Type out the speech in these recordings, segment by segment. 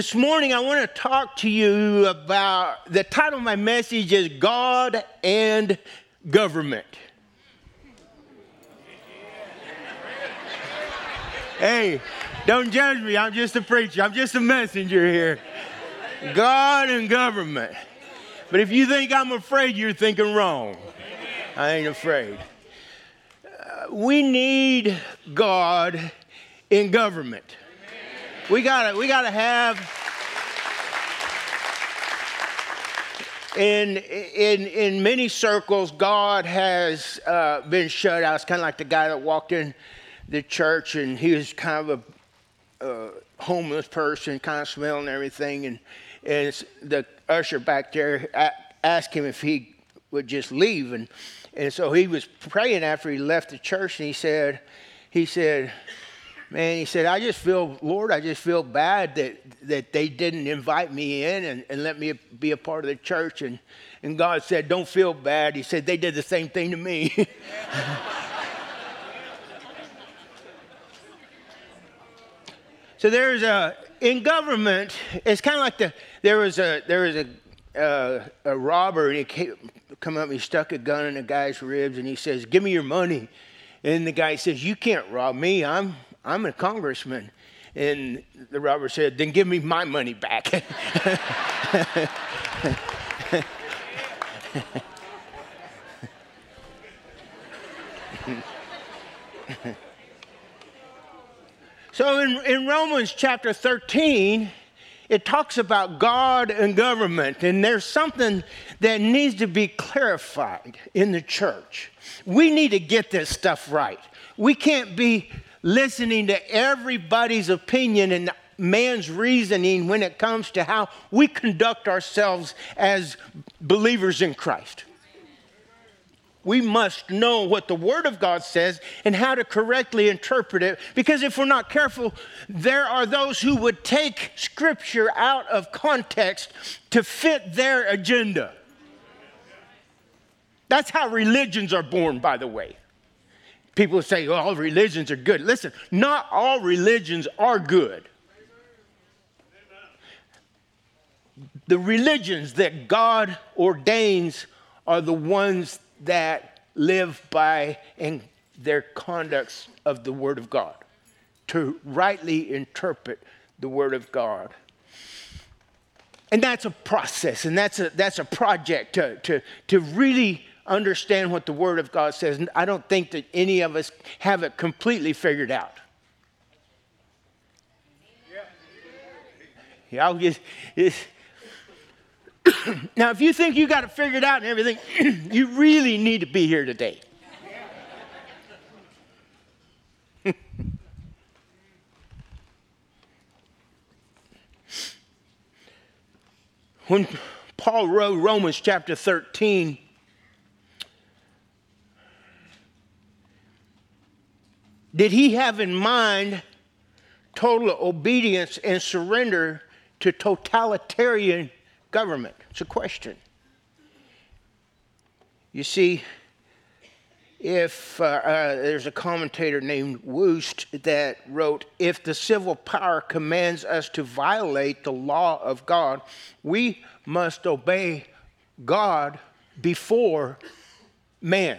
This morning, I want to talk to you about the title of my message is God and Government. hey, don't judge me. I'm just a preacher, I'm just a messenger here. God and government. But if you think I'm afraid, you're thinking wrong. I ain't afraid. Uh, we need God in government. We gotta, we gotta have in in in many circles, God has uh, been shut out. It's kind of like the guy that walked in the church and he was kind of a homeless person, kind of smelling everything, and and the usher back there asked him if he would just leave, and and so he was praying after he left the church, and he said, he said, man, he said, I just feel, Lord, I just feel bad that, that they didn't invite me in and, and let me be a part of the church. And, and God said, don't feel bad. He said, they did the same thing to me. so there's a, in government, it's kind of like the, there was a, there was a, uh, a robber and he came, come up and he stuck a gun in a guy's ribs and he says, give me your money. And the guy says, you can't rob me. I'm, I'm a congressman. And the robber said, Then give me my money back. so in, in Romans chapter 13, it talks about God and government, and there's something that needs to be clarified in the church. We need to get this stuff right. We can't be listening to everybody's opinion and man's reasoning when it comes to how we conduct ourselves as believers in Christ. We must know what the Word of God says and how to correctly interpret it because if we're not careful, there are those who would take Scripture out of context to fit their agenda. That's how religions are born, by the way. People say, oh, all religions are good. Listen, not all religions are good. The religions that God ordains are the ones that live by and their conducts of the Word of God, to rightly interpret the Word of God. And that's a process, and that's a, that's a project to, to, to really understand what the Word of God says. I don't think that any of us have it completely figured out. Yeah, now, if you think you got it figured out and everything, you really need to be here today. when Paul wrote Romans chapter 13, Did he have in mind total obedience and surrender to totalitarian government? It's a question. You see, if uh, uh, there's a commentator named Wuest that wrote, if the civil power commands us to violate the law of God, we must obey God before man.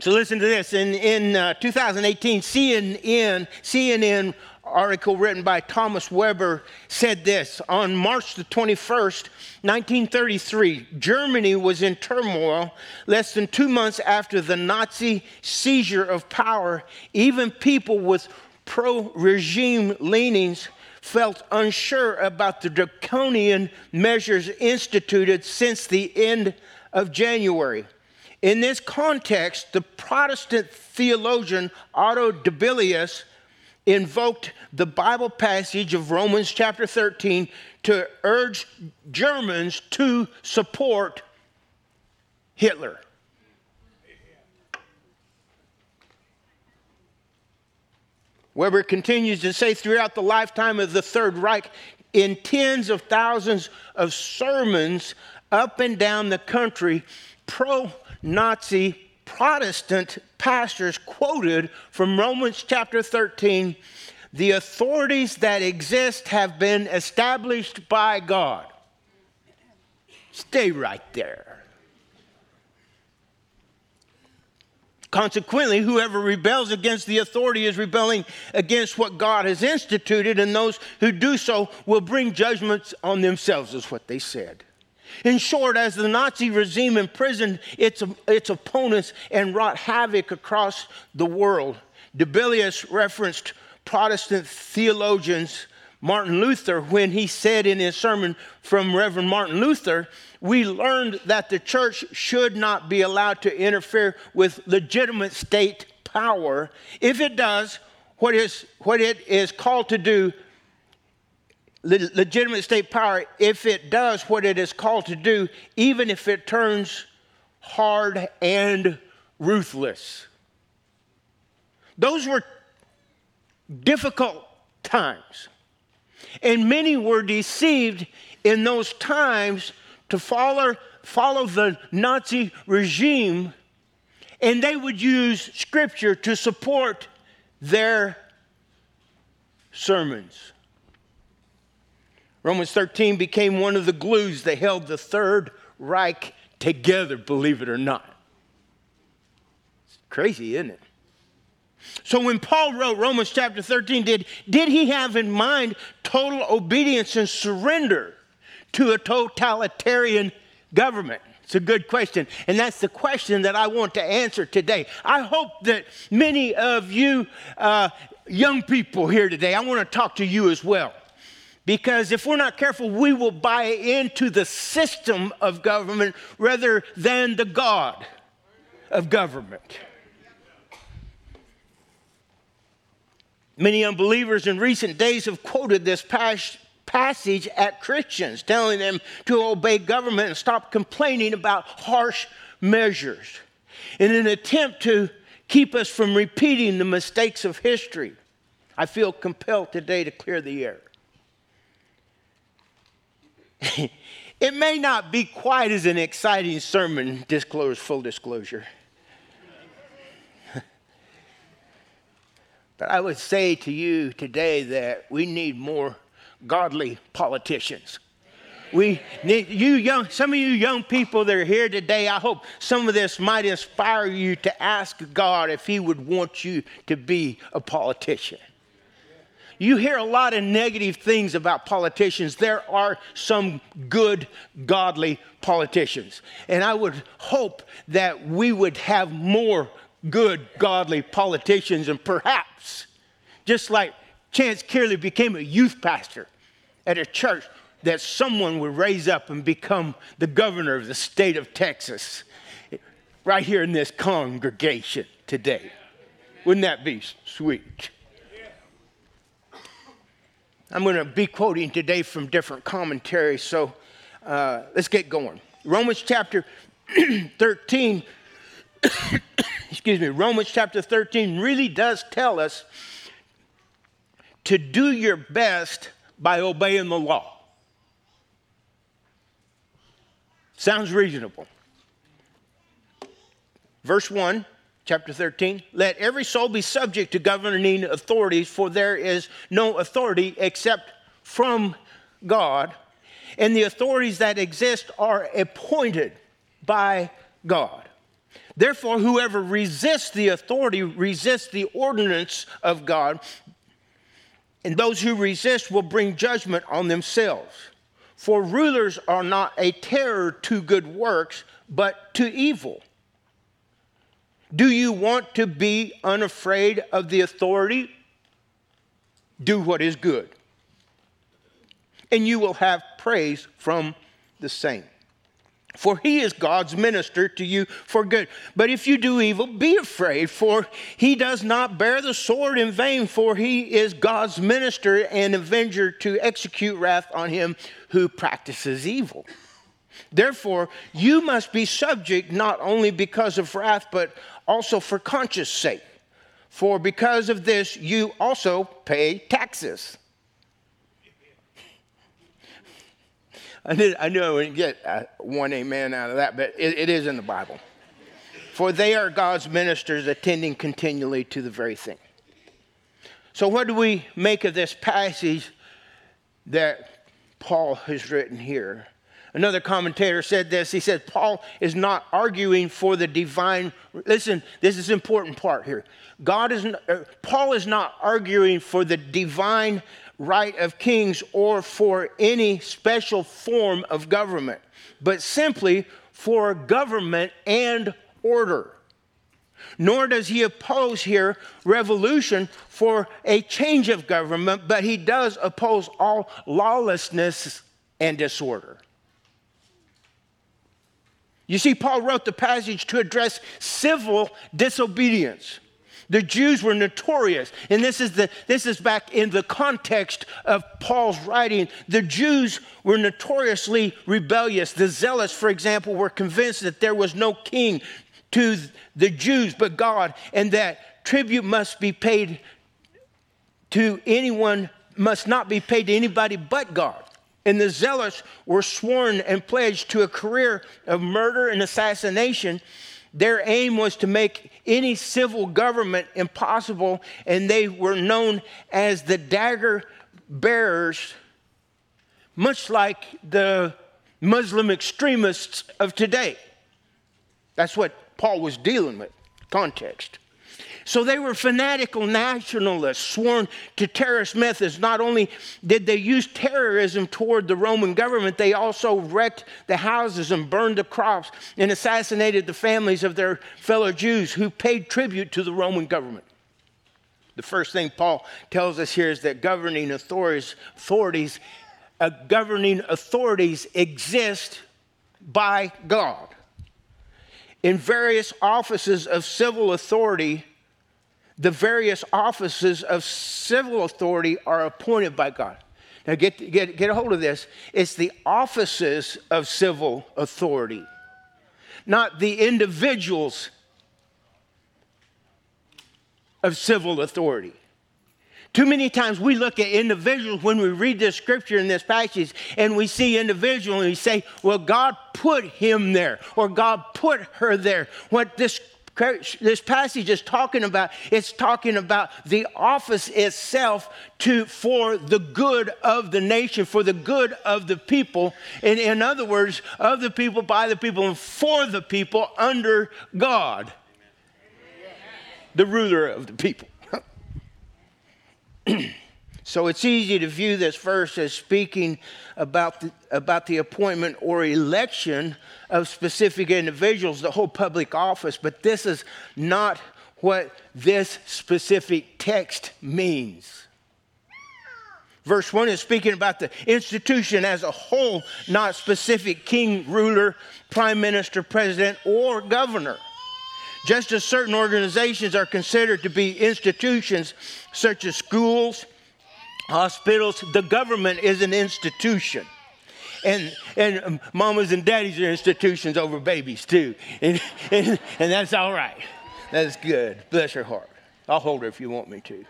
So listen to this. In, in uh, 2018, CNN, CNN article written by Thomas Weber said this On March the 21st, 1933, Germany was in turmoil less than two months after the Nazi seizure of power. Even people with pro regime leanings felt unsure about the draconian measures instituted since the end of January. In this context, the Protestant theologian Otto Dibelius invoked the Bible passage of Romans chapter 13 to urge Germans to support Hitler. Weber continues to say throughout the lifetime of the Third Reich, in tens of thousands of sermons up and down the country, pro Nazi Protestant pastors quoted from Romans chapter 13 the authorities that exist have been established by God. Stay right there. Consequently, whoever rebels against the authority is rebelling against what God has instituted, and those who do so will bring judgments on themselves, is what they said. In short, as the Nazi regime imprisoned its, its opponents and wrought havoc across the world, Dibelius referenced Protestant theologians Martin Luther when he said in his sermon from Reverend Martin Luther, we learned that the church should not be allowed to interfere with legitimate state power. If it does what, is, what it is called to do, legitimate state power, if it does what it is called to do, even if it turns hard and ruthless. Those were difficult times. And many were deceived in those times to follow, follow the Nazi regime, and they would use scripture to support their sermons. Romans 13 became one of the glues that held the Third Reich together, believe it or not. It's crazy, isn't it? So when Paul wrote Romans chapter 13, did, did he have in mind total obedience and surrender to a totalitarian government? It's a good question. And that's the question that I want to answer today. I hope that many of you uh, young people here today, I want to talk to you as well. Because if we're not careful, we will buy into the system of government rather than the God of government. Many unbelievers in recent days have quoted this passage at Christians, telling them to obey government and stop complaining about harsh measures in an attempt to keep us from repeating the mistakes of history. I feel compelled today to clear the air. it may not be quite as an exciting sermon, disclose full disclosure. But I would say to you today that we need more godly politicians. We need you young, some of you young people that are here today, I hope some of this might inspire you to ask God if He would want you to be a politician. You hear a lot of negative things about politicians. There are some good, godly politicians. And I would hope that we would have more good, godly politicians, and perhaps, just like Chance Kearley became a youth pastor at a church, that someone would raise up and become the governor of the state of Texas right here in this congregation today. Wouldn't that be sweet? I'm going to be quoting today from different commentaries, so uh, let's get going. Romans chapter 13 excuse me, Romans chapter 13 really does tell us to do your best by obeying the law. Sounds reasonable. Verse 1, chapter 13 let every soul be subject to governing authorities, for there is no authority except from God, and the authorities that exist are appointed by God. Therefore, whoever resists the authority resists the ordinance of God, and those who resist will bring judgment on themselves. For rulers are not a terror to good works, but to evil. Do you want to be unafraid of the authority? Do what is good, and you will have praise from the same for he is God's minister to you for good. But if you do evil, be afraid, for he does not bear the sword in vain, for he is God's minister and avenger to execute wrath on him who practices evil. Therefore, you must be subject not only because of wrath, but also for conscience sake. For because of this, you also pay taxes. I, did, I knew I wouldn't get uh, one amen out of that, but it, it is in the Bible. For they are God's ministers attending continually to the very thing. So, what do we make of this passage that Paul has written here? Another commentator said this. He said, Paul is not arguing for the divine. Listen, this is important part here. God is, uh, Paul is not arguing for the divine right of kings or for any special form of government, but simply for government and order. Nor does he oppose here revolution for a change of government, but he does oppose all lawlessness and disorder. You see, Paul wrote the passage to address civil disobedience. The Jews were notorious, and this is, the, this is back in the context of Paul's writing. The Jews were notoriously rebellious. The zealots, for example, were convinced that there was no king to the Jews but God, and that tribute must be paid to anyone, must not be paid to anybody but God. And the zealots were sworn and pledged to a career of murder and assassination. Their aim was to make any civil government impossible, and they were known as the dagger bearers, much like the Muslim extremists of today. That's what Paul was dealing with, context. So they were fanatical nationalists sworn to terrorist methods. Not only did they use terrorism toward the Roman government, they also wrecked the houses and burned the crops and assassinated the families of their fellow Jews who paid tribute to the Roman government. The first thing Paul tells us here is that governing authorities, authorities uh, governing authorities exist by God. In various offices of civil authority, the various offices of civil authority are appointed by God. Now, get, get, get a hold of this. It's the offices of civil authority, not the individuals of civil authority. Too many times we look at individuals when we read this scripture in this passage and we see individual and we say, well, God put him there or God put her there. What this this passage is talking about it's talking about the office itself to for the good of the nation for the good of the people. In, in other words of the people by the people and for the people under god. The ruler of the people so it's easy to view this verse as speaking about the, about the appointment or election of specific individuals, the whole public office, but this is not what this specific text means. Verse 1 is speaking about the institution as a whole, not specific king, ruler, prime minister, president, or governor. Just as certain organizations are considered to be institutions, such as schools, hospitals, the government is an institution. And, and mamas and daddies are institutions over babies too. And, and, and that's all right. That's good. Bless her heart. I'll hold her if you want me to.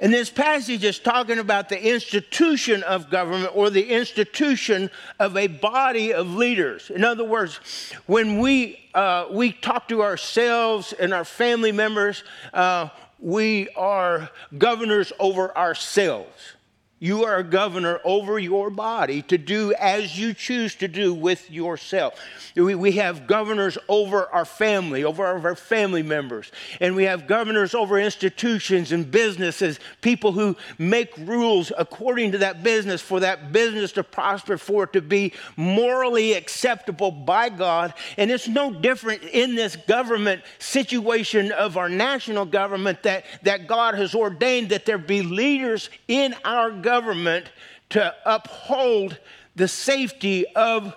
And this passage is talking about the institution of government or the institution of a body of leaders. In other words, when we, uh, we talk to ourselves and our family members, uh, we are governors over ourselves. You are a governor over your body to do as you choose to do with yourself. We, we have governors over our family, over our family members, and we have governors over institutions and businesses, people who make rules according to that business for that business to prosper, for it to be morally acceptable by God. And it's no different in this government situation of our national government that, that God has ordained that there be leaders in our government government to uphold the safety of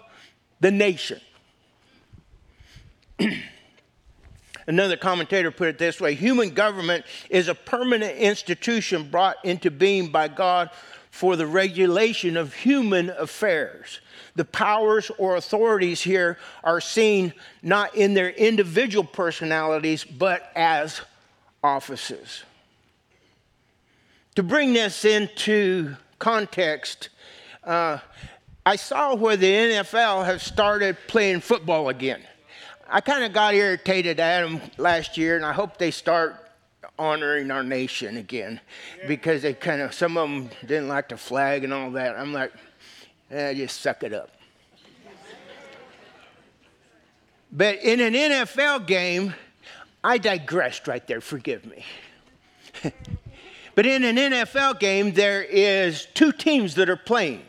the nation. Another commentator put it this way human government is a permanent institution brought into being by God for the regulation of human affairs. The powers or authorities here are seen not in their individual personalities, but as offices. To bring this into context, uh, I saw where the NFL has started playing football again. I kind of got irritated at them last year, and I hope they start honoring our nation again because they kind of, some of them didn't like the flag and all that. I'm like, eh, just suck it up. but in an NFL game, I digressed right there, forgive me. but in an NFL game, there is two teams that are playing.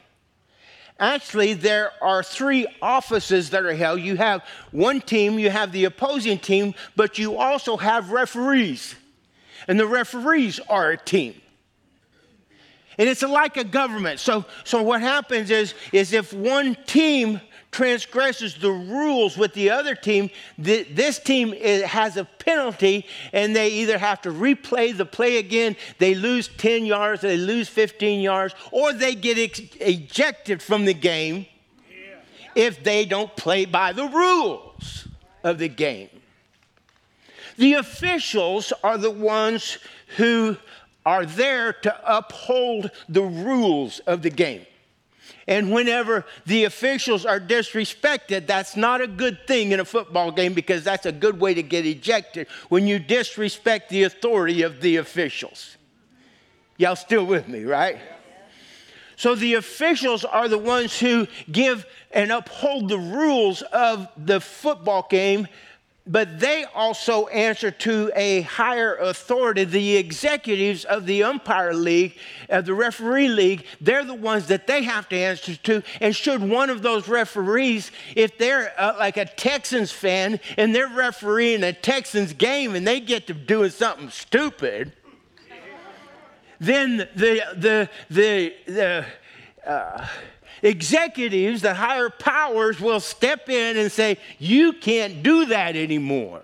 Actually, there are three offices that are held. You have one team, you have the opposing team, but you also have referees. And the referees are a team. And it's like a government. So, so what happens is, is if one team transgresses the rules with the other team, this team has a penalty and they either have to replay the play again, they lose 10 yards, they lose 15 yards, or they get ejected from the game if they don't play by the rules of the game. The officials are the ones who are there to uphold the rules of the game. And whenever the officials are disrespected, that's not a good thing in a football game because that's a good way to get ejected when you disrespect the authority of the officials. Y'all still with me, right? So the officials are the ones who give and uphold the rules of the football game but they also answer to a higher authority, the executives of the umpire league, of the referee league. They're the ones that they have to answer to. And should one of those referees, if they're uh, like a Texans fan and they're refereeing a Texans game and they get to doing something stupid, then the the the the. Uh, executives, the higher powers will step in and say, You can't do that anymore.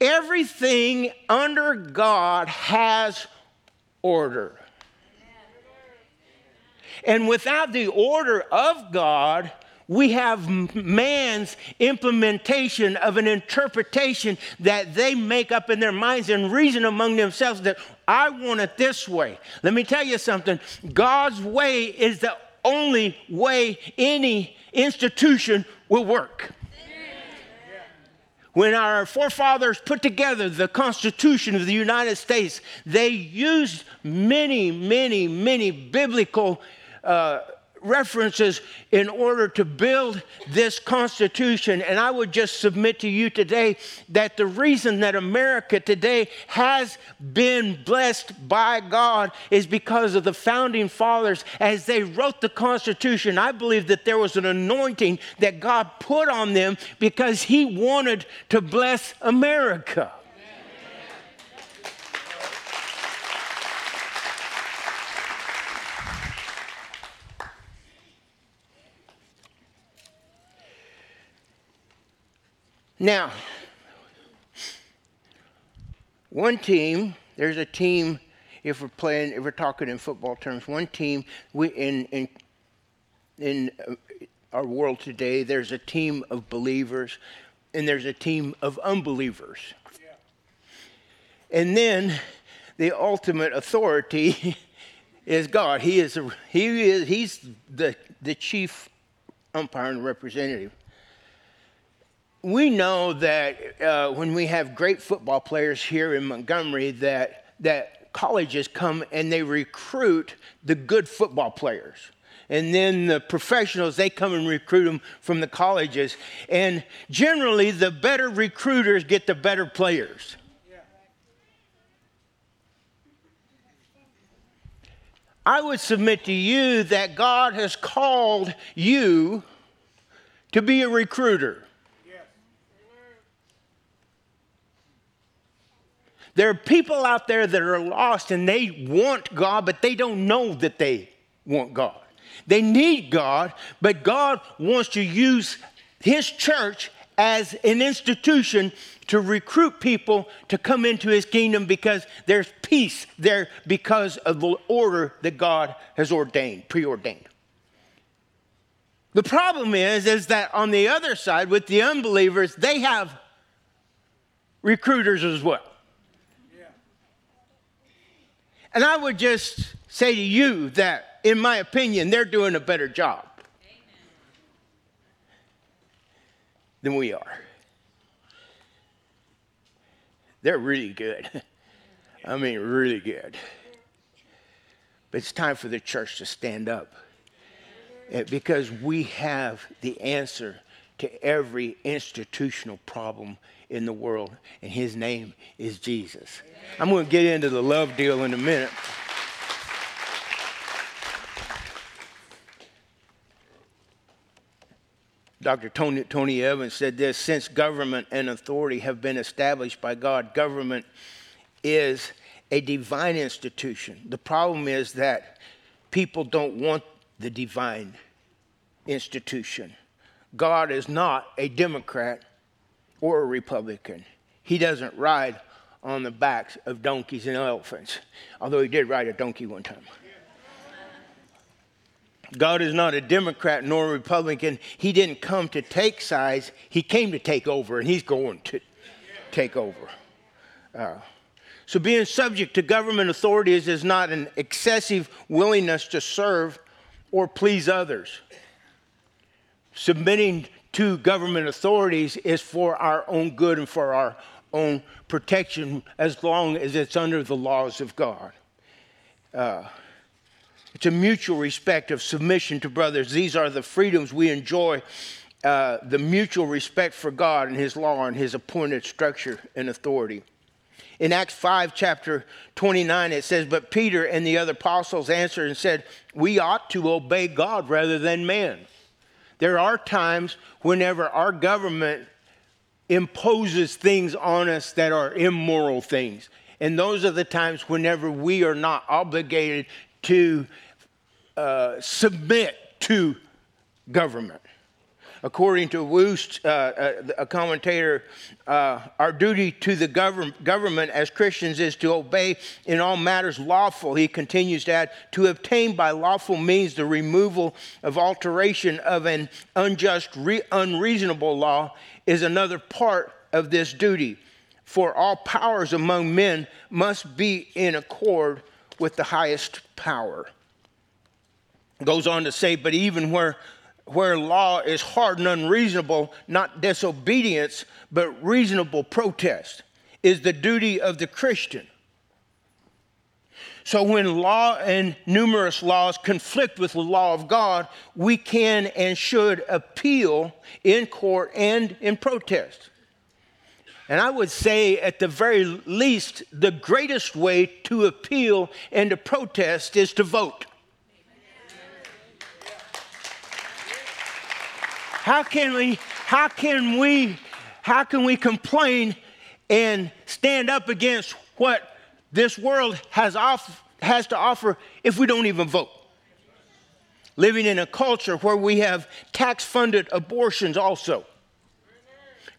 Everything under God has order. And without the order of God, we have man's implementation of an interpretation that they make up in their minds and reason among themselves that I want it this way. Let me tell you something God's way is the only way any institution will work. When our forefathers put together the Constitution of the United States, they used many, many, many biblical uh, references in order to build this Constitution. And I would just submit to you today that the reason that America today has been blessed by God is because of the founding fathers. As they wrote the Constitution, I believe that there was an anointing that God put on them because He wanted to bless America. Now, one team, there's a team, if we're playing, if we're talking in football terms, one team we, in, in, in uh, our world today, there's a team of believers and there's a team of unbelievers. Yeah. And then the ultimate authority is God. He is, he is he's the, the chief umpire and representative we know that uh, when we have great football players here in Montgomery, that, that colleges come and they recruit the good football players. And then the professionals, they come and recruit them from the colleges. And generally, the better recruiters get the better players. I would submit to you that God has called you to be a recruiter. There are people out there that are lost and they want God, but they don't know that they want God. They need God, but God wants to use His church as an institution to recruit people to come into His kingdom because there's peace there because of the order that God has ordained, preordained. The problem is, is that on the other side, with the unbelievers, they have recruiters as well. And I would just say to you that, in my opinion, they're doing a better job than we are. They're really good. I mean, really good. But it's time for the church to stand up eh, because we have the answer to every institutional problem in the world, and his name is Jesus. I'm going to get into the love deal in a minute. Dr. Tony, Tony Evans said this since government and authority have been established by God, government is a divine institution. The problem is that people don't want the divine institution. God is not a Democrat or a Republican. He doesn't ride on the backs of donkeys and elephants, although he did ride a donkey one time. God is not a Democrat nor a Republican. He didn't come to take sides, He came to take over, and He's going to take over. Uh, so, being subject to government authorities is not an excessive willingness to serve or please others. Submitting to government authorities is for our own good and for our own protection as long as it's under the laws of God. Uh, it's a mutual respect of submission to brothers. These are the freedoms we enjoy uh, the mutual respect for God and His law and His appointed structure and authority. In Acts 5, chapter 29, it says, But Peter and the other apostles answered and said, We ought to obey God rather than men. There are times whenever our government imposes things on us that are immoral things. And those are the times whenever we are not obligated to uh, submit to government. According to Wuest, uh, uh, a commentator, uh, our duty to the govern- government as Christians is to obey in all matters lawful. He continues to add, to obtain by lawful means the removal of alteration of an unjust, re- unreasonable law is another part of this duty. For all powers among men must be in accord with the highest power. Goes on to say, but even where where law is hard and unreasonable, not disobedience, but reasonable protest, is the duty of the Christian. So when law and numerous laws conflict with the law of God, we can and should appeal in court and in protest. And I would say, at the very least, the greatest way to appeal and to protest is to vote. How can we, how can we, how can we complain and stand up against what this world has, off, has to offer if we don't even vote? Living in a culture where we have tax funded abortions also,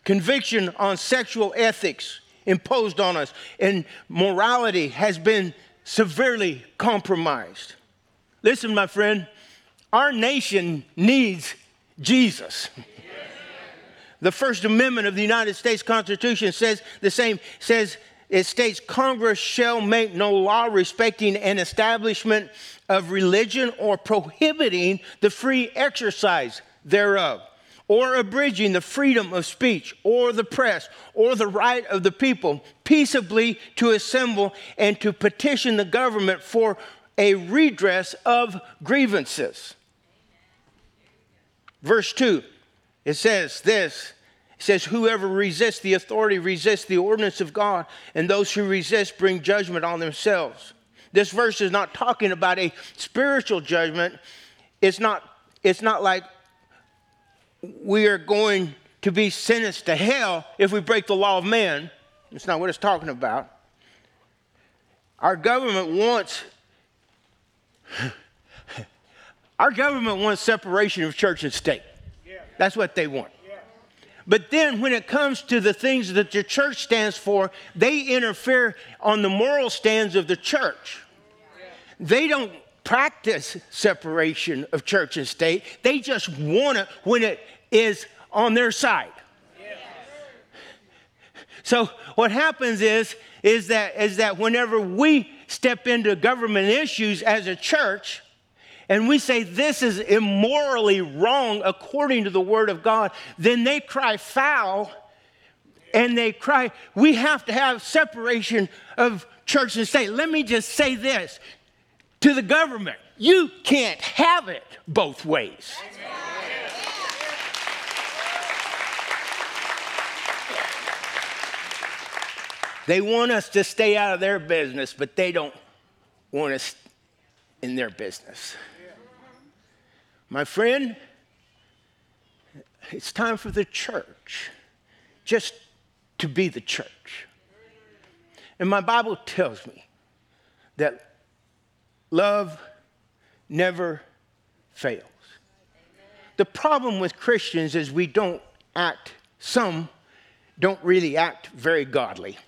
conviction on sexual ethics imposed on us, and morality has been severely compromised. Listen, my friend, our nation needs Jesus. The First Amendment of the United States Constitution says the same, says it states Congress shall make no law respecting an establishment of religion or prohibiting the free exercise thereof, or abridging the freedom of speech or the press or the right of the people peaceably to assemble and to petition the government for a redress of grievances. Verse 2, it says this it says, Whoever resists the authority resists the ordinance of God, and those who resist bring judgment on themselves. This verse is not talking about a spiritual judgment. It's not, it's not like we are going to be sentenced to hell if we break the law of man. It's not what it's talking about. Our government wants our government wants separation of church and state. That's what they want. But then when it comes to the things that the church stands for, they interfere on the moral stands of the church. They don't practice separation of church and state. They just want it when it is on their side. So what happens is, is that, is that whenever we step into government issues as a church, and we say this is immorally wrong according to the word of God, then they cry foul and they cry, we have to have separation of church and state. Let me just say this to the government you can't have it both ways. They want us to stay out of their business, but they don't want us in their business. My friend, it's time for the church just to be the church. And my Bible tells me that love never fails. The problem with Christians is we don't act, some don't really act very godly.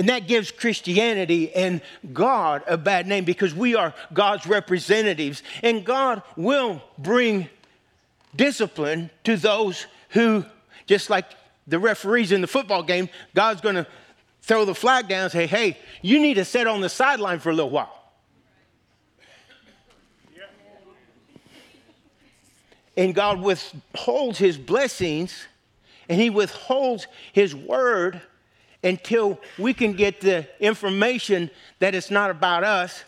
And that gives Christianity and God a bad name because we are God's representatives. And God will bring discipline to those who, just like the referees in the football game, God's going to throw the flag down and say, hey, you need to sit on the sideline for a little while. And God withholds his blessings and he withholds his word until we can get the information that it's not about us,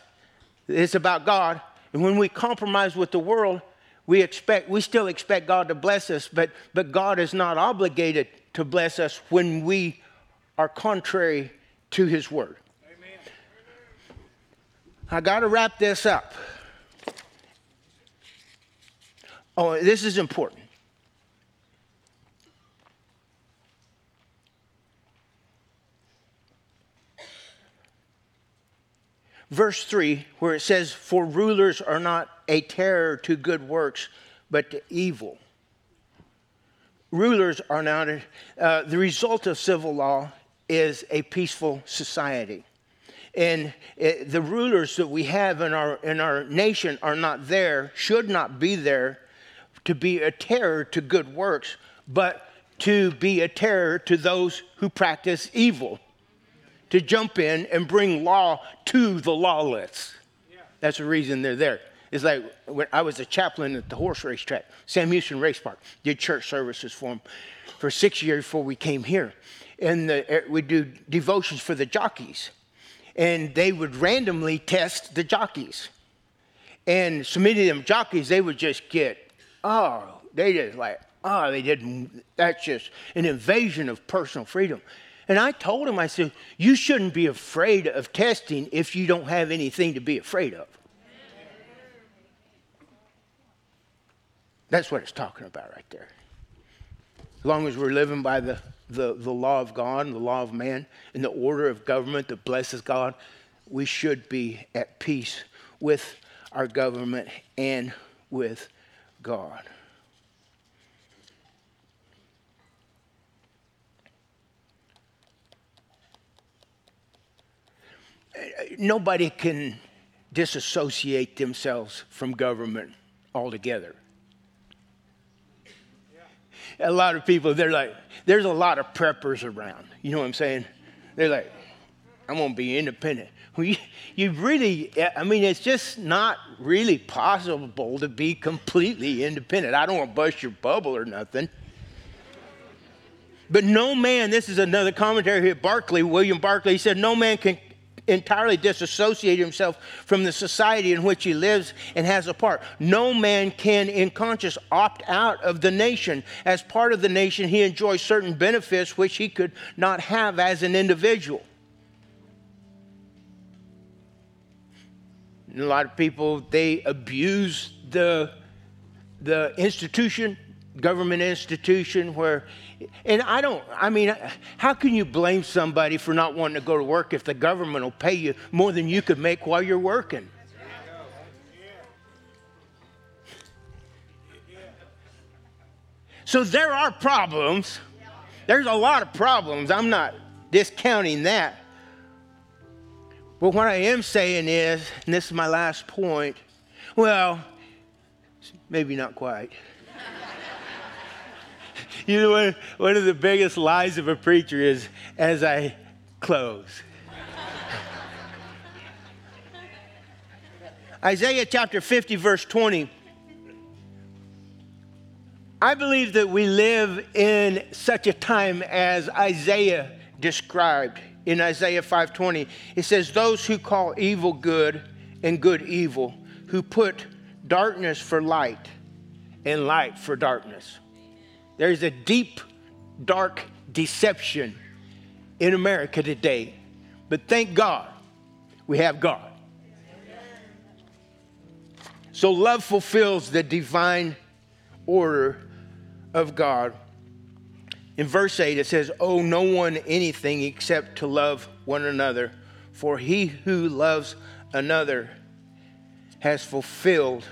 it's about God. And when we compromise with the world, we expect we still expect God to bless us, but but God is not obligated to bless us when we are contrary to his word. Amen. I got to wrap this up. Oh, this is important. Verse 3, where it says, For rulers are not a terror to good works, but to evil. Rulers are not, a, uh, the result of civil law is a peaceful society. And it, the rulers that we have in our, in our nation are not there, should not be there to be a terror to good works, but to be a terror to those who practice evil to jump in and bring law to the lawless. Yeah. That's the reason they're there. It's like when I was a chaplain at the horse race track, Sam Houston Race Park, did church services for them for six years before we came here. And eh, we do devotions for the jockeys. And they would randomly test the jockeys. And so many of them jockeys, they would just get, oh, they just like, oh, they didn't, that's just an invasion of personal freedom. And I told him, I said, you shouldn't be afraid of testing if you don't have anything to be afraid of. That's what it's talking about right there. As long as we're living by the, the, the law of God and the law of man and the order of government that blesses God, we should be at peace with our government and with God. Nobody can disassociate themselves from government altogether. A lot of people, they're like, there's a lot of preppers around. You know what I'm saying? They're like, I'm going to be independent. Well, you, you really, I mean, it's just not really possible to be completely independent. I don't want to bust your bubble or nothing. But no man, this is another commentary here, Barclay, William Barclay, he said, no man can entirely disassociate himself from the society in which he lives and has a part. No man can, in conscience, opt out of the nation. As part of the nation, he enjoys certain benefits which he could not have as an individual. a lot of people, they abuse the, the institution, government institution, where and I don't, I mean, how can you blame somebody for not wanting to go to work if the government will pay you more than you could make while you're working? So there are problems. There's a lot of problems. I'm not discounting that. But what I am saying is, and this is my last point, well, maybe not quite. You know, one, of the biggest lies of a preacher is as I close. Isaiah chapter 50, verse 20. I believe that we live in such a time as Isaiah described in Isaiah 5:20. It says those who call evil good and good evil, who put darkness for light and light for darkness. There's a deep dark deception in America today. But thank God we have God. So love fulfills the divine order of God. In verse 8, it says, Owe no one anything except to love one another, for he who loves another has fulfilled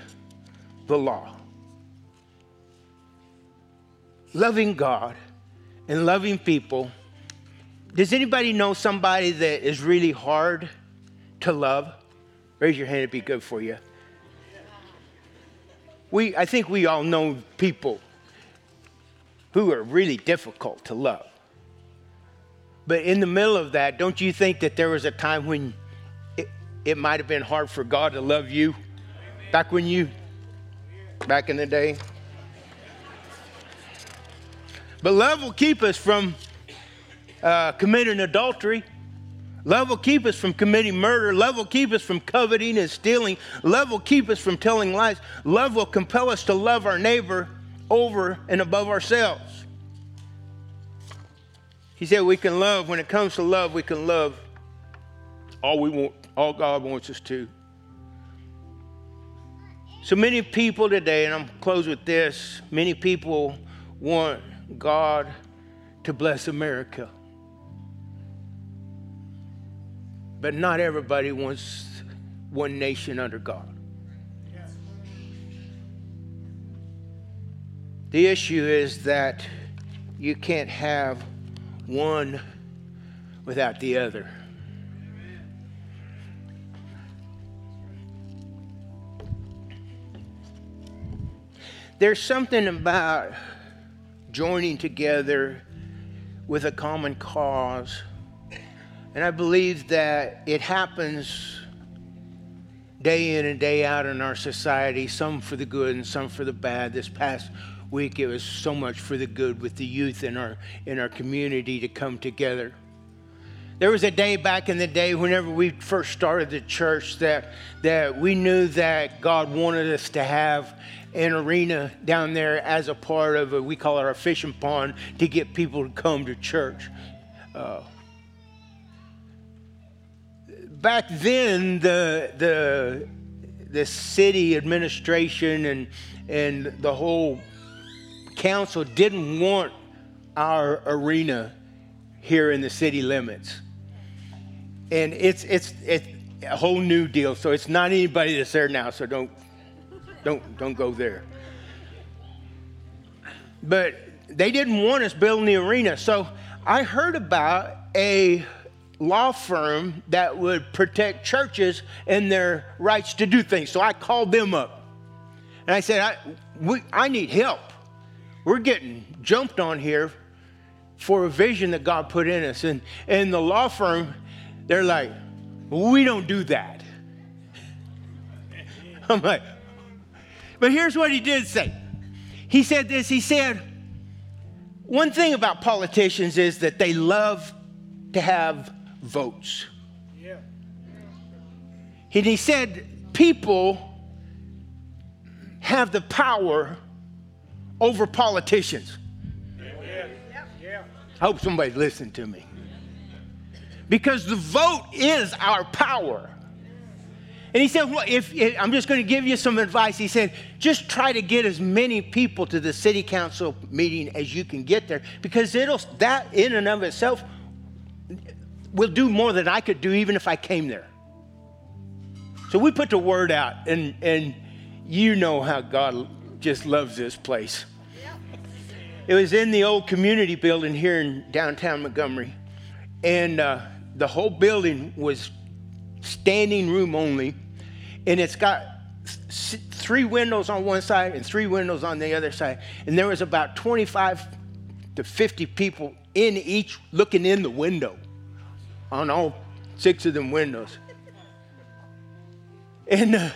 the law. Loving God and loving people. Does anybody know somebody that is really hard to love? Raise your hand, it'd be good for you. We, I think we all know people who are really difficult to love. But in the middle of that, don't you think that there was a time when it, it might have been hard for God to love you? Back when you, back in the day? But love will keep us from uh, committing adultery. Love will keep us from committing murder. Love will keep us from coveting and stealing. Love will keep us from telling lies. Love will compel us to love our neighbor over and above ourselves. He said we can love, when it comes to love, we can love all we want, all God wants us to. So many people today, and I'm close with this, many people want God to bless America. But not everybody wants one nation under God. The issue is that you can't have one without the other. There's something about joining together with a common cause. And I believe that it happens day in and day out in our society, some for the good and some for the bad. This past week it was so much for the good with the youth in our in our community to come together there was a day back in the day whenever we first started the church that that we knew that god wanted us to have an arena down there as a part of a, we call it our fishing pond to get people to come to church uh, back then the the the city administration and and the whole council didn't want our arena here in the city limits. And it's, it's, it's a whole new deal. So it's not anybody that's there now. So don't, don't, don't go there. But they didn't want us building the arena. So I heard about a law firm that would protect churches and their rights to do things. So I called them up. And I said, I, we, I need help. We're getting jumped on here for a vision that God put in us. And, and the law firm, they're like, we don't do that. I'm like, but here's what he did say. He said this, he said, one thing about politicians is that they love to have votes. Yeah. And he said, people have the power over politicians. Yeah. I hope somebody's listened to me. Because the vote is our power. And he said, well, if, if, I'm just going to give you some advice. He said, just try to get as many people to the city council meeting as you can get there, because it'll that in and of itself will do more than I could do even if I came there. So we put the word out, and and you know how God just loves this place. It was in the old community building here in downtown Montgomery. And uh, the whole building was standing room only. And it's got three windows on one side and three windows on the other side. And there was about 25 to 50 people in each looking in the window on all six of them windows. And uh,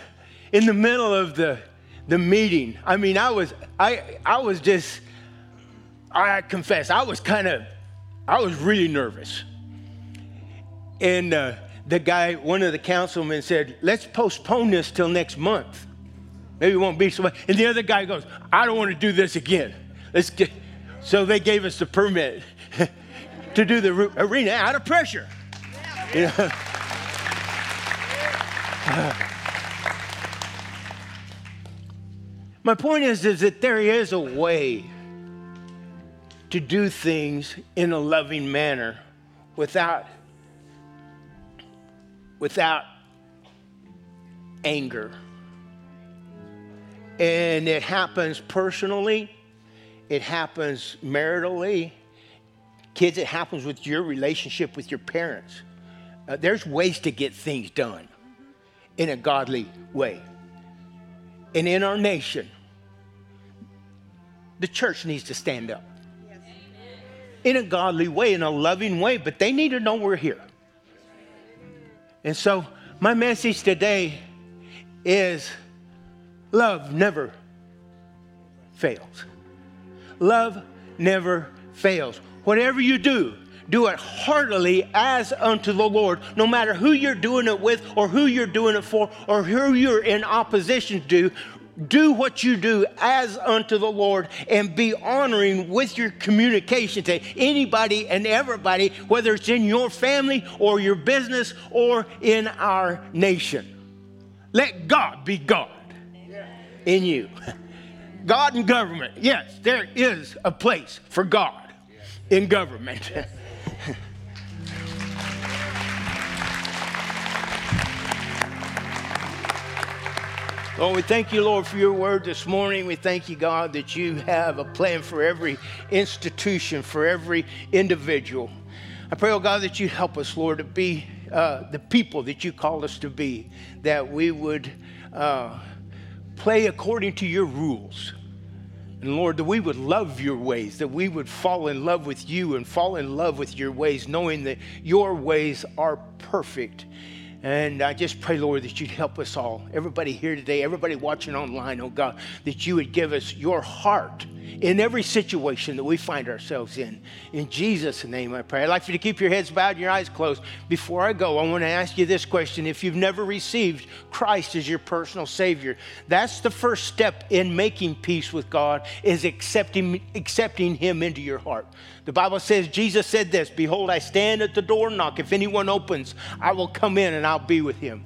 in the middle of the the meeting. I mean, I was, I, I was just, I confess, I was kind of, I was really nervous. And uh, the guy, one of the councilmen said, let's postpone this till next month. Maybe it won't be so much. And the other guy goes, I don't want to do this again. Let's get, so they gave us the permit to do the arena out of pressure. Yeah. You know? My point is, is that there is a way to do things in a loving manner without, without anger. And it happens personally, it happens maritally. Kids, it happens with your relationship with your parents. Uh, there's ways to get things done in a godly way. And in our nation, the church needs to stand up in a godly way, in a loving way, but they need to know we're here. And so, my message today is love never fails. Love never fails. Whatever you do, do it heartily as unto the Lord, no matter who you're doing it with or who you're doing it for or who you're in opposition to do what you do as unto the Lord and be honoring with your communication to anybody and everybody, whether it's in your family or your business or in our nation. Let God be God in you. God in government. Yes, there is a place for God in government. Lord, we thank you, Lord, for your word this morning. We thank you, God, that you have a plan for every institution, for every individual. I pray, oh God, that you help us, Lord, to be uh, the people that you call us to be, that we would uh, play according to your rules. And Lord, that we would love your ways, that we would fall in love with you and fall in love with your ways, knowing that your ways are perfect and I just pray, Lord, that you'd help us all, everybody here today, everybody watching online, oh God, that you would give us your heart in every situation that we find ourselves in. In Jesus' name, I pray. I'd like for you to keep your heads bowed and your eyes closed. Before I go, I want to ask you this question. If you've never received Christ as your personal Savior, that's the first step in making peace with God, is accepting, accepting Him into your heart. The Bible says, Jesus said this Behold, I stand at the door and knock. If anyone opens, I will come in and I'll be with him.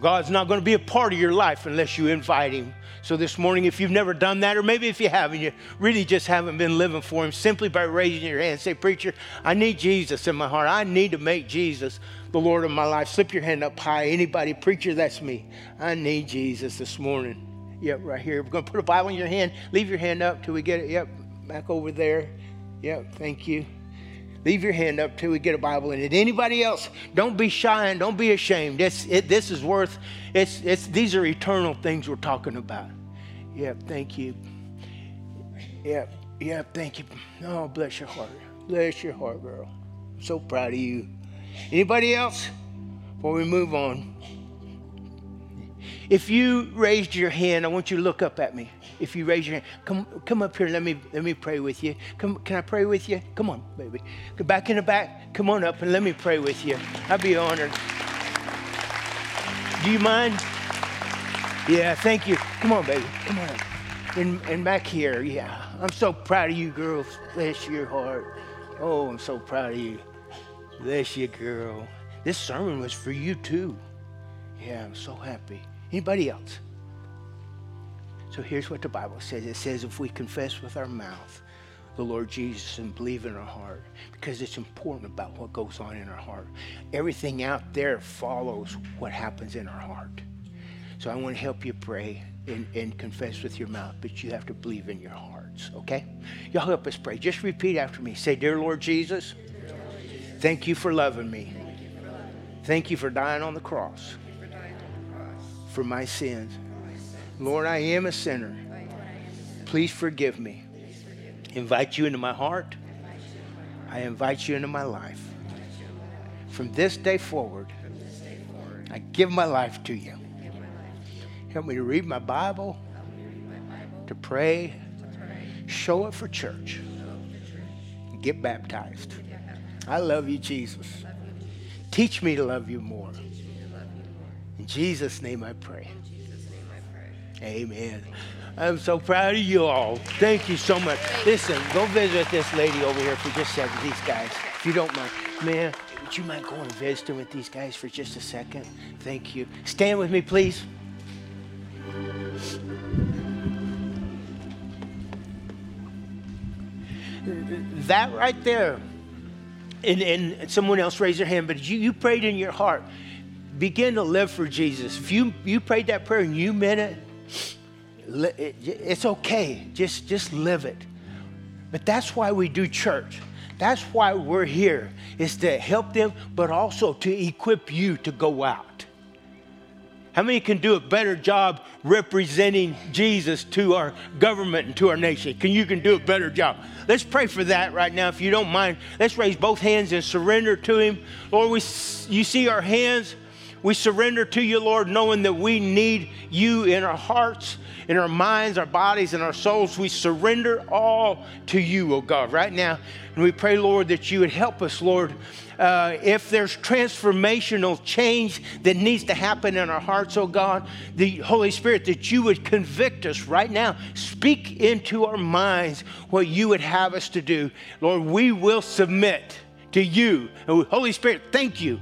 God's not going to be a part of your life unless you invite him. So this morning, if you've never done that, or maybe if you haven't, you really just haven't been living for Him, simply by raising your hand, say, Preacher, I need Jesus in my heart. I need to make Jesus the Lord of my life. Slip your hand up high. Anybody, preacher, that's me. I need Jesus this morning. Yep, right here. We're going to put a Bible in your hand. Leave your hand up till we get it. Yep, back over there. Yep, thank you. Leave your hand up till we get a Bible in it. Anybody else? Don't be shy and don't be ashamed. It's, it, this is worth, it's, it's, these are eternal things we're talking about. Yep, thank you. Yep, yep, thank you. Oh, bless your heart. Bless your heart, girl. I'm so proud of you. Anybody else? Before we move on. If you raised your hand, I want you to look up at me if you raise your hand, come, come up here. Let me, let me pray with you. Come, can I pray with you? Come on, baby. Go back in the back. Come on up and let me pray with you. I'd be honored. Do you mind? Yeah, thank you. Come on, baby. Come on. And, and back here, yeah. I'm so proud of you, girls. Bless your heart. Oh, I'm so proud of you. Bless you, girl. This sermon was for you too. Yeah, I'm so happy. Anybody else? So here's what the Bible says it says, if we confess with our mouth the Lord Jesus and believe in our heart, because it's important about what goes on in our heart. Everything out there follows what happens in our heart. So I want to help you pray and, and confess with your mouth, but you have to believe in your hearts, okay? Y'all help us pray. Just repeat after me. Say, Dear Lord Jesus, thank you for loving me. Thank you for dying on the cross for my sins. Lord, I am a sinner. Please forgive me. Invite you into my heart. I invite you into my life. From this day forward, I give my life to you. Help me to read my Bible, to pray, show up for church, get baptized. I love you, Jesus. Teach me to love you more. In Jesus' name I pray. Amen. I'm so proud of you all. Thank you so much. Listen, go visit this lady over here for just a second, these guys, if you don't mind. Man, would you mind going and visiting with these guys for just a second? Thank you. Stand with me, please. That right there, and, and someone else raised their hand, but you, you prayed in your heart. Begin to live for Jesus. If you, you prayed that prayer and you meant it, it's okay. Just, just live it. But that's why we do church. That's why we're here, is to help them, but also to equip you to go out. How many can do a better job representing Jesus to our government and to our nation? Can you can do a better job? Let's pray for that right now, if you don't mind. Let's raise both hands and surrender to Him. Lord, we, you see our hands. We surrender to you, Lord, knowing that we need you in our hearts in our minds, our bodies, and our souls. We surrender all to you, oh God, right now. And we pray, Lord, that you would help us, Lord. Uh, if there's transformational change that needs to happen in our hearts, oh God, the Holy Spirit, that you would convict us right now. Speak into our minds what you would have us to do. Lord, we will submit to you. Holy Spirit, thank you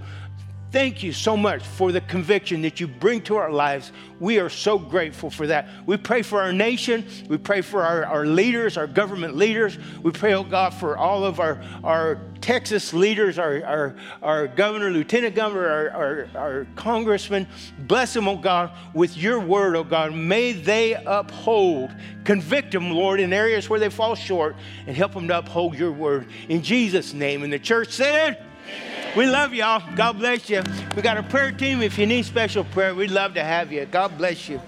Thank you so much for the conviction that you bring to our lives. We are so grateful for that. We pray for our nation. We pray for our, our leaders, our government leaders. We pray, oh God, for all of our, our Texas leaders, our, our, our governor, lieutenant governor, our, our, our congressmen. Bless them, oh God, with your word, oh God. May they uphold, convict them, Lord, in areas where they fall short, and help them to uphold your word. In Jesus' name. And the church said, we love y'all. God bless you. We got a prayer team. If you need special prayer, we'd love to have you. God bless you.